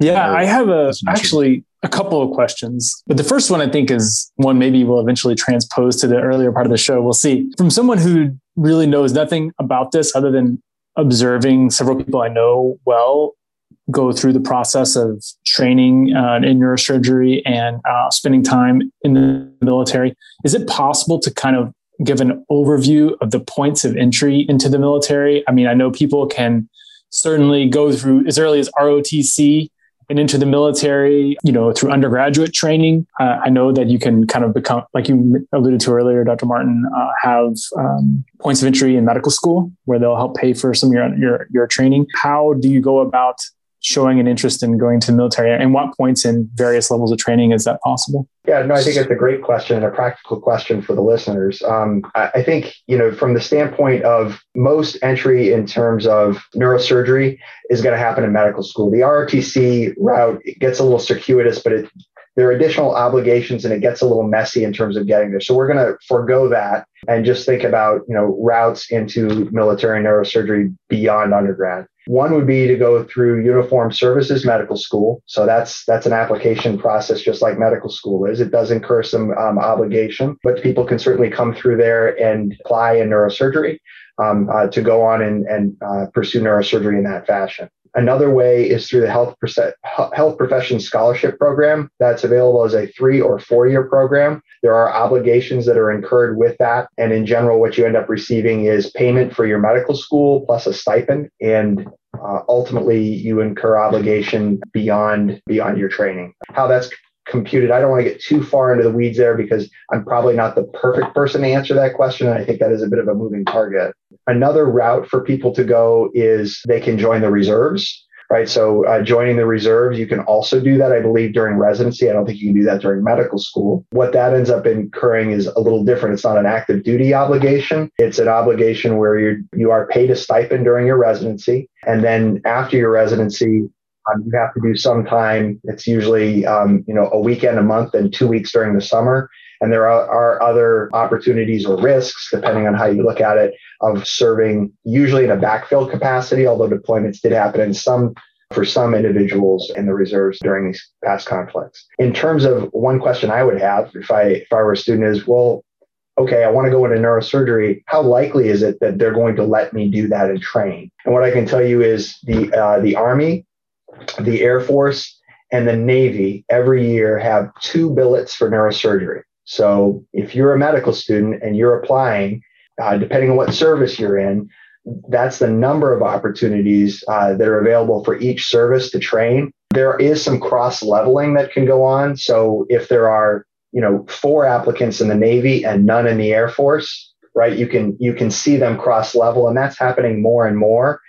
Yeah, I have a actually a couple of questions. But the first one I think is one maybe we'll eventually transpose to the earlier part of the show. We'll see. From someone who really knows nothing about this other than observing several people I know well go through the process of training uh, in neurosurgery and uh, spending time in the military. Is it possible to kind of give an overview of the points of entry into the military? I mean, I know people can certainly go through as early as ROTC and into the military, you know, through undergraduate training. Uh, I know that you can kind of become, like you alluded to earlier, Dr. Martin, uh, have um, points of entry in medical school where they'll help pay for some of your, your, your training. How do you go about showing an interest in going to the military and what points in various levels of training is that possible yeah no i think it's a great question and a practical question for the listeners um, I, I, think you know from the standpoint of most entry in terms of neurosurgery is going to happen in medical school the rotc route gets a little circuitous but it there are additional obligations and it gets a little messy in terms of getting there. So we're going to forego that and just think about, you know, routes into military neurosurgery beyond undergrad. One would be to go through Uniform Services Medical School. So that's that's an application process, just like medical school is. It does incur some um, obligation, but people can certainly come through there and apply in neurosurgery um, uh, to go on and, and uh, pursue neurosurgery in that fashion. Another way is through the health, health profession scholarship program. That's available as a three or four year program. There are obligations that are incurred with that. And in general, what you end up receiving is payment for your medical school plus a stipend. And uh, ultimately, you incur obligation beyond beyond your training. How that's computed. I don't want to get too far into the weeds there because I'm probably not the perfect person to answer that question. And I think that is a bit of a moving target. Another route for people to go is they can join the reserves. Right. So uh, joining the reserves, you can also do that, I believe, during residency. I don't think you can do that during medical school. What that ends up incurring is a little different. It's not an active duty obligation. It's an obligation where you you are paid a stipend during your residency. And then after your residency, um, you have to do some time. It's usually um, you know a weekend a month and two weeks during the summer. And there are, are, other opportunities or risks, depending on how you look at it, of serving usually in a backfill capacity, although deployments did happen in some for some individuals in the reserves during these past conflicts. In terms of one question I would have if I if I were a student is, well, okay, I want to go into neurosurgery. How likely is it that they're going to let me do that and train? And what I can tell you is the uh, the Army the Air Force and the Navy every year have two billets for neurosurgery. So if you're a medical student and you're applying, uh, depending on what service you're in, that's the number of opportunities uh, that are available for each service to train. There is some cross leveling that can go on. So if there are, you know, four applicants in the Navy and none in the Air Force, right? You can you can see them cross level, and that's happening more and more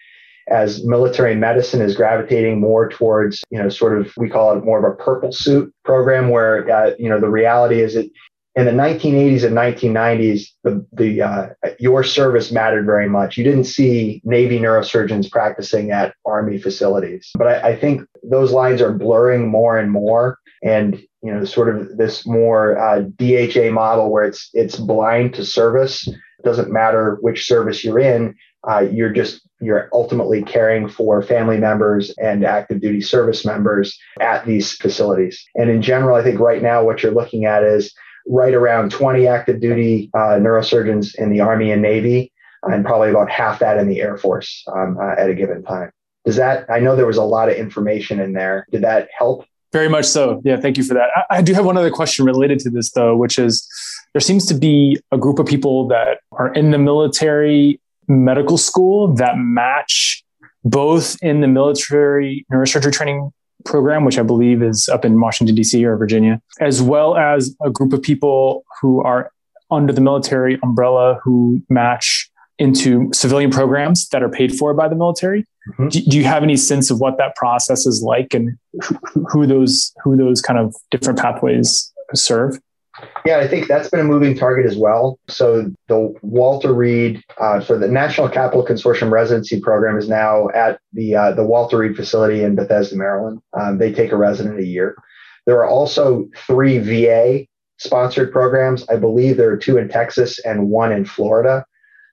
as military medicine is gravitating more towards, you know, sort of we call it more of a purple suit program, where uh, you know the reality is that in the 1980s and 1990s, the, the uh, your service mattered very much. You didn't see Navy neurosurgeons practicing at Army facilities, but I, I think those lines are blurring more and more. And you know, sort of this more uh, DHA model where it's it's blind to service. It doesn't matter which service you're in. Uh, you're just you're ultimately caring for family members and active duty service members at these facilities. And in general, I think right now what you're looking at is right around 20 active duty uh, neurosurgeons in the Army and Navy, and probably about half that in the Air Force um, uh, at a given time. Does that, I know there was a lot of information in there. Did that help? Very much so. Yeah, thank you for that. I, I do have one other question related to this, though, which is there seems to be a group of people that are in the military medical school that match both in the military neurosurgery training program, which I believe is up in Washington, D.C. or Virginia, as well as a group of people who are under the military umbrella who match into civilian programs that are paid for by the military. Mm-hmm. Do, do, you have any sense of what that process is like and who, who those who those kind of different pathways serve? Yeah, I think that's been a moving target as well. So the Walter Reed uh, for the National Capital Consortium residency program is now at the uh, the Walter Reed facility in Bethesda, Maryland. Um, they take a resident a year. There are also three VA sponsored programs. I believe there are two in Texas and one in Florida.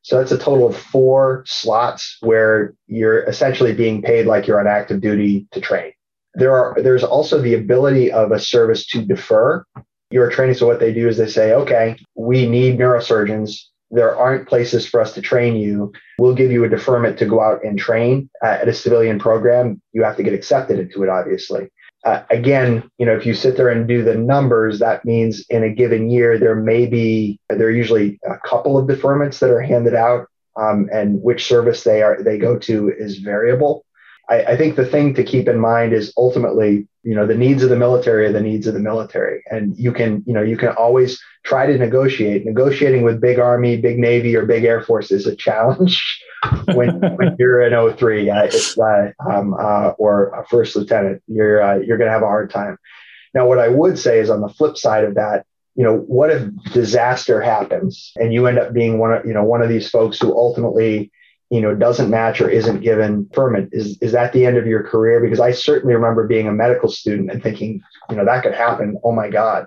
So that's a total of four slots where you're essentially being paid like you're on active duty to train. There are there's also the ability of a service to defer your training. So what they do is they say, okay, we need neurosurgeons. There aren't places for us to train you. We'll give you a deferment to go out and train uh, at a civilian program. You have to get accepted into it, obviously. Uh, again, you know, if you sit there and do the numbers, that means in a given year there may be there are usually a couple of deferments that are handed out, um, and which service they are they go to is variable. I, I think the thing to keep in mind is ultimately, you know, the needs of the military are the needs of the military. And you can, you know, you can always try to negotiate. Negotiating with big army, big navy, or big air force is a challenge when, when you're an 03 uh, uh, um, uh, or a first lieutenant. You're uh, you're going to have a hard time. Now, what I would say is on the flip side of that, you know, what if disaster happens and you end up being one of, you know, one of these folks who ultimately you know doesn't match or isn't given ferment is is that the end of your career? Because i certainly remember being a medical student and thinking you know that could happen. Oh my god.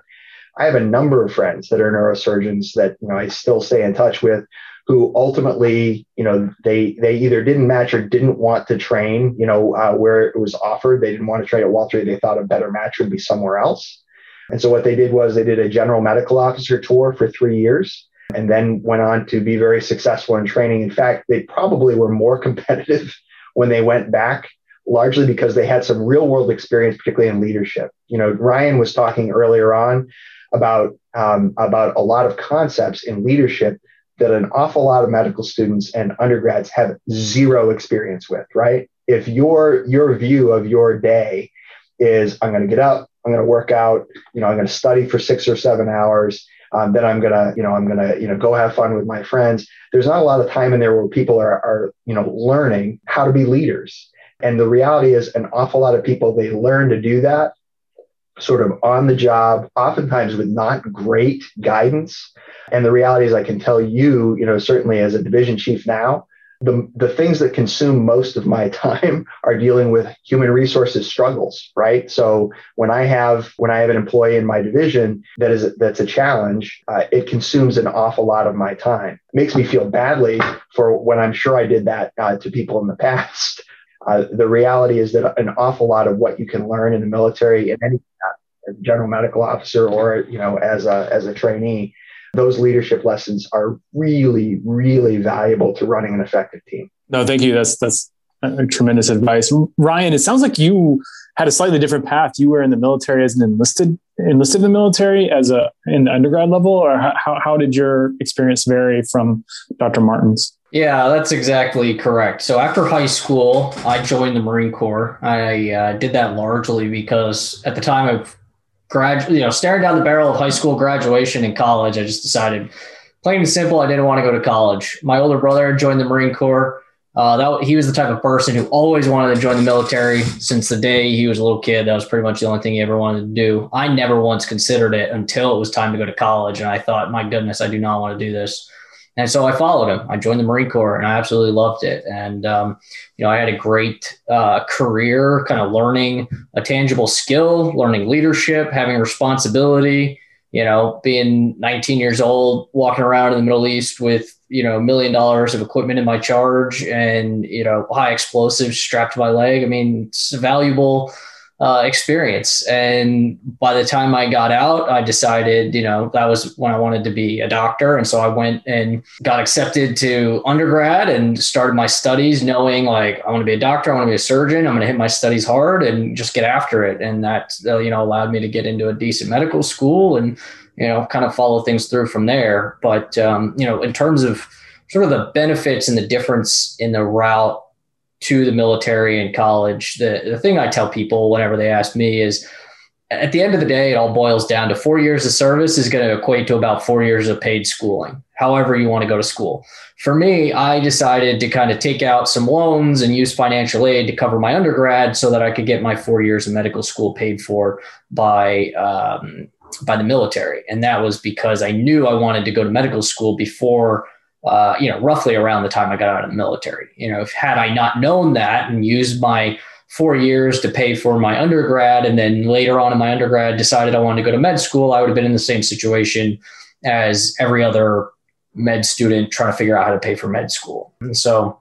I have a number of friends that are neurosurgeons that you know i still stay in touch with who ultimately you know they they either didn't match or didn't want to train you know uh, where it was offered. They didn't want to train at walter they thought a better match would be somewhere else. And so what they did was they did a general medical officer tour for three years and then went on to be very successful in training. In fact, they probably were more competitive when they went back, largely because they had some real world experience, particularly in leadership. You know, Ryan was talking earlier on about um, about a lot of concepts in leadership that an awful lot of medical students and undergrads have zero experience with. Right? If your your view of your day is I'm going to get up, I'm going to work out, you know, I'm going to study for six or seven hours um, then I'm gonna, you know, I'm gonna, you know, go have fun with my friends. There's not a lot of time in there where people are, are, you know, learning how to be leaders. And the reality is, an awful lot of people they learn to do that sort of on the job, oftentimes with not great guidance. And the reality is, I can tell you, you know, certainly as a division chief now, the, the things that consume most of my time are dealing with human resources struggles right? So when i have when i have an employee in my division that is that's a challenge uh, it consumes an awful lot of my time. It makes me feel badly for when i'm sure i did that uh, to people in the past. Uh, the reality is that an awful lot of what you can learn in the military in any as general medical officer or you know as a as a trainee those leadership lessons are really, really valuable to running an effective team. No, thank you. That's that's a tremendous advice. Ryan, it sounds like you had a slightly different path. You were in the military as an enlisted enlisted in the military as a in the undergrad level, or how how did your experience vary from Dr. Martin's? Yeah, that's exactly correct. So after high school, I joined the Marine Corps. I uh, did that largely because at the time of grad, you know, staring down the barrel of high school graduation and college, I just decided, plain and simple, I didn't want to go to college. My older brother joined the Marine Corps. Uh, that he was the type of person who always wanted to join the military since the day he was a little kid. That was pretty much the only thing he ever wanted to do. I never once considered it until it was time to go to college, and I thought, my goodness, I do not want to do this. And so I followed him. I joined the Marine Corps, and I absolutely loved it. And um, you know, I had a great uh, career, kind of learning a tangible skill, learning leadership, having responsibility. You know, being 19 years old, walking around in the Middle East with you know, a million dollars of equipment in my charge and, you know, high explosives strapped to my leg. I mean, it's valuable uh, experience. And by the time I got out, I decided, you know, that was when I wanted to be a doctor. And so I went and got accepted to undergrad and started my studies knowing like, I want to be a doctor. I want to be a surgeon. I'm going to hit my studies hard and just get after it. And that, uh, you know, allowed me to get into a decent medical school and, you know, kind of follow things through from there. But, um, you know, in terms of sort of the benefits and the difference in the route to the military and college, the, the thing I tell people whenever they ask me is at the end of the day, it all boils down to four years of service is going to equate to about four years of paid schooling, however you want to go to school. For me, I decided to kind of take out some loans and use financial aid to cover my undergrad so that I could get my four years of medical school paid for by um, by the military. And that was because I knew I wanted to go to medical school before, uh, you know, roughly around the time I got out of the military. You know, if had I not known that and used my four years to pay for my undergrad, and then later on in my undergrad decided I wanted to go to med school, I would have been in the same situation as every other med student trying to figure out how to pay for med school. And so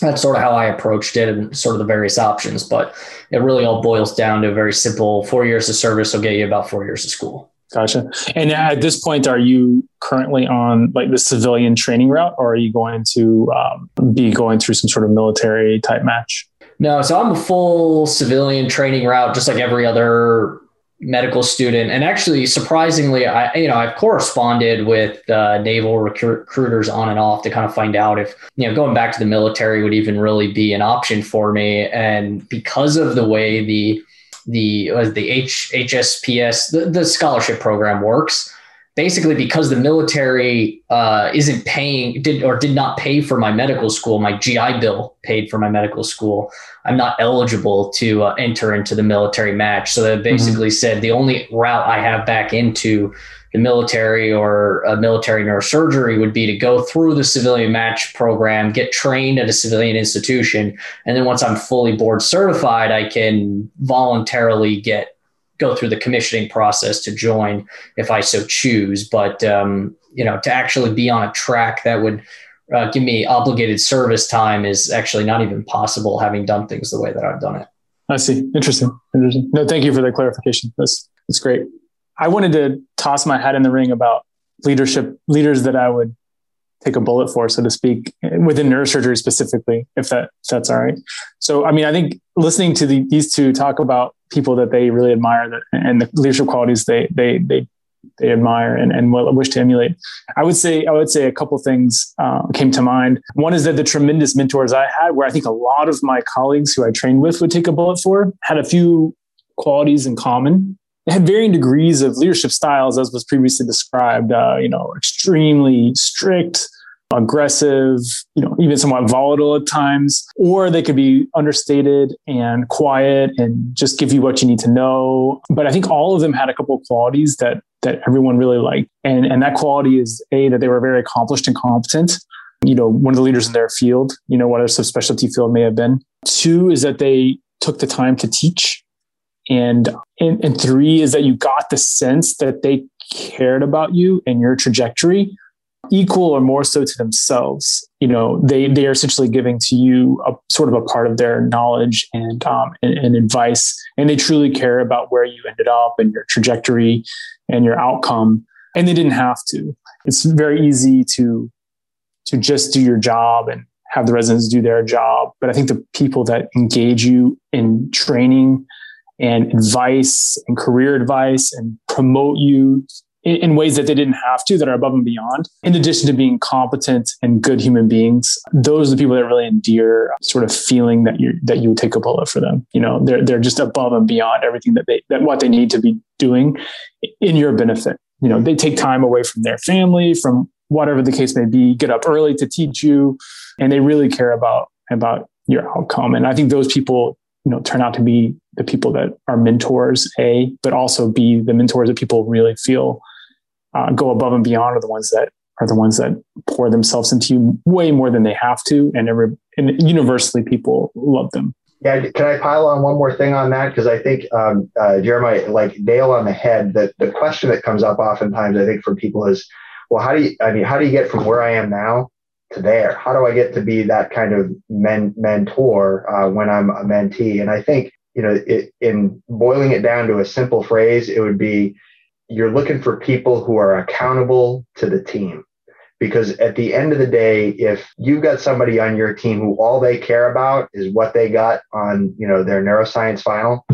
that's sort of how I approached it and sort of the various options. But it really all boils down to a very simple four years of service will get you about four years of school. Gotcha. And at this point, are you currently on like the civilian training route or are you going to um, be going through some sort of military type match? No, so I'm a full civilian training route, just like every other medical student. And actually, surprisingly, I you know I've corresponded with uh, naval recruiters on and off to kind of find out if you know going back to the military would even really be an option for me. And because of the way the the uh, the H, HPSP the, the scholarship program works, basically because the military uh, isn't paying did or did not pay for my medical school my gi bill paid for my medical school i'm not eligible to uh, enter into the military match so they basically mm-hmm. said the only route i have back into the military or a military neurosurgery would be to go through the civilian match program get trained at a civilian institution and then once i'm fully board certified i can voluntarily get go through the commissioning process to join if I so choose. But um, you know, to actually be on a track that would uh, give me obligated service time is actually not even possible, having done things the way that I've done it. I see. Interesting. Interesting. No, thank you for the clarification. That's that's great. I wanted to toss my hat in the ring about leadership leaders that I would take a bullet for, so to speak, within neurosurgery specifically, if that if that's all right. So, I mean, I think listening to the, these two talk about people that they really admire that, and the leadership qualities they they they they admire and, and wish to emulate. I would say I would say a couple things uh, came to mind. One is that the tremendous mentors I had, where I think a lot of my colleagues who I trained with would take a bullet for, had a few qualities in common. Had varying degrees of leadership styles, as was previously described. Uh, you know, extremely strict, aggressive, you know, even somewhat volatile at times, or they could be understated and quiet and just give you what you need to know. But I think all of them had a couple of qualities that that everyone really liked. And and that quality is a that they were very accomplished and competent. You know, one of the leaders in their field, you know, whatever subspecialty field may have been. Two is that they took the time to teach. And, and, and three is that you got the sense that they cared about you and your trajectory equal or more so to themselves. You know, they they are essentially giving to you a sort of a part of their knowledge and um, and, and advice, and they truly care about where you ended up and your trajectory and your outcome. And they didn't have to. It's very easy to to just do your job and have the residents do their job. But I think the people that engage you in training and advice and career advice and promote you in, ways that they didn't have to, that are above and beyond. In addition to being competent and good human beings, those are the people that really endear uh, sort of feeling that you that you take a bullet for them. You know, they're they're just above and beyond everything that they that what they need to be doing in your benefit. You know, they take time away from their family, from whatever the case may be, get up early to teach you, and they really care about about your outcome. And I think those people, you know, turn out to be the people that are mentors, A, but also B, the mentors that people really feel uh, go above and beyond are the ones that are the ones that pour themselves into you way more than they have to. And every, and universally people love them. Yeah, can I pile on one more thing on that? Because I think um, uh, Jeremiah, like nail on the head, that the question that comes up oftentimes, I think, for people is, well, how do you? I mean, how do you get from where I am now to there? How do I get to be that kind of men, mentor uh, when I'm a mentee? And I think you know, it, in boiling it down to a simple phrase, it would be you're looking for people who are accountable to the team. Because at the end of the day, if you've got somebody on your team who all they care about is what they got on, you know, their neuroscience final,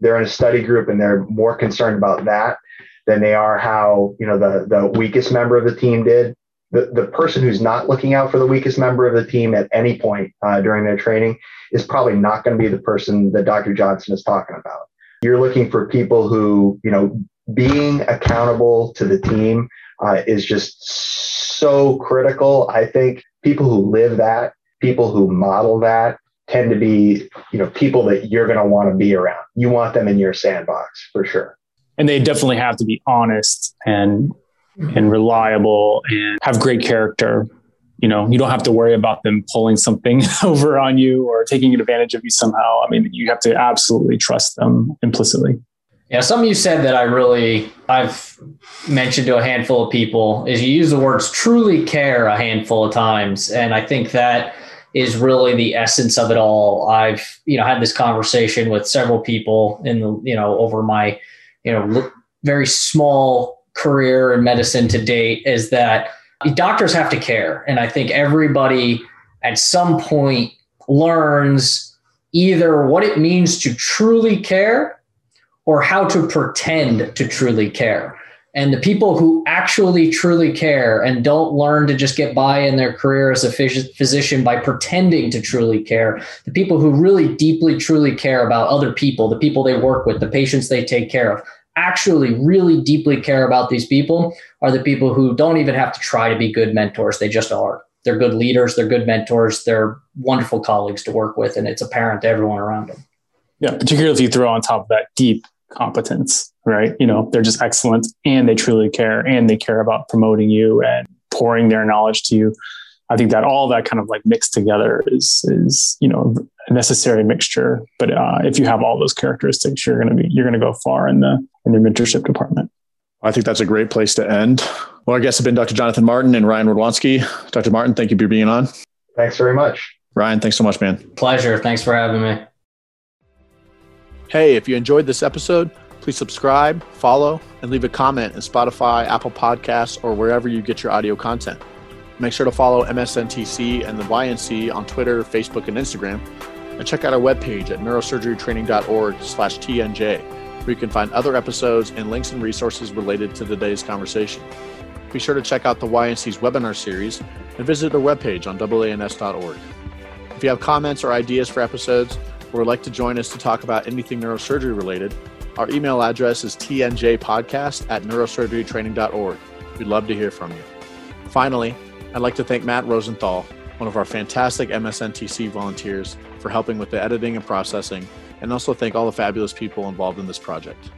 they're in a study group and they're more concerned about that than they are how, you know, the, the weakest member of the team did the, the person who's not looking out for the weakest member of the team at any point uh, during their training is probably not going to be the person that Dr. Johnson is talking about. You're looking for people who, you know, being accountable to the team uh, is just so critical. I think people who live that, people who model that, tend to be, you know, people that you're going to want to be around. You want them in your sandbox for sure. And they definitely have to be honest and and reliable and have great character. You know, you don't have to worry about them pulling something over on you or taking advantage of you somehow. I mean, you have to absolutely trust them implicitly. Yeah, something you said that I really I've mentioned to a handful of people is you use the words truly care a handful of times. And I think that is really the essence of it all. I've, you know, had this conversation with several people in the, you know, over my, you know, very small career in medicine to date is that doctors have to care. And I think everybody at some point learns either what it means to truly care or how to pretend to truly care. And the people who actually truly care and don't learn to just get by in their career as a physician by pretending to truly care, the people who really deeply, truly care about other people, the people they work with, the patients they take care of, actually really deeply care about these people are the people who don't even have to try to be good mentors. They just are. They're good leaders, they're good mentors, they're wonderful colleagues to work with, and it's apparent to everyone around them. Yeah, particularly if you throw on top of that deep competence, right? You know, they're just excellent and they truly care and they care about promoting you and pouring their knowledge to you. I think that all that kind of like mixed together is is you know a necessary mixture. But uh, if you have all those characteristics, you're going to be you're going to go far in the in the mentorship department. I think that's a great place to end. Well, our guests have been Dr. Jonathan Martin and Ryan Radwanski. Dr. Martin, thank you for being on. Thanks very much. Ryan, thanks so much, man. Pleasure. Thanks for having me. Hey, if you enjoyed this episode, please subscribe, follow, and leave a comment in Spotify, Apple Podcasts, or wherever you get your audio content. Make sure to follow MSNTC and the YNC on Twitter, Facebook, and Instagram. And check out our webpage at neurosurgerytraining.org slash TNJ, where you can find other episodes and links and resources related to today's conversation. Be sure to check out the YNC's webinar series and visit their webpage on AANS.org. If you have comments or ideas for episodes, or would like to join us to talk about anything neurosurgery related, our email address is tnjpodcast at neurosurgerytraining.org. We'd love to hear from you. Finally, I'd like to thank Matt Rosenthal, one of our fantastic MSNTC volunteers, for helping with the editing and processing, and also thank all the fabulous people involved in this project.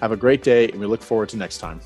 Have a great day, and we look forward to next time.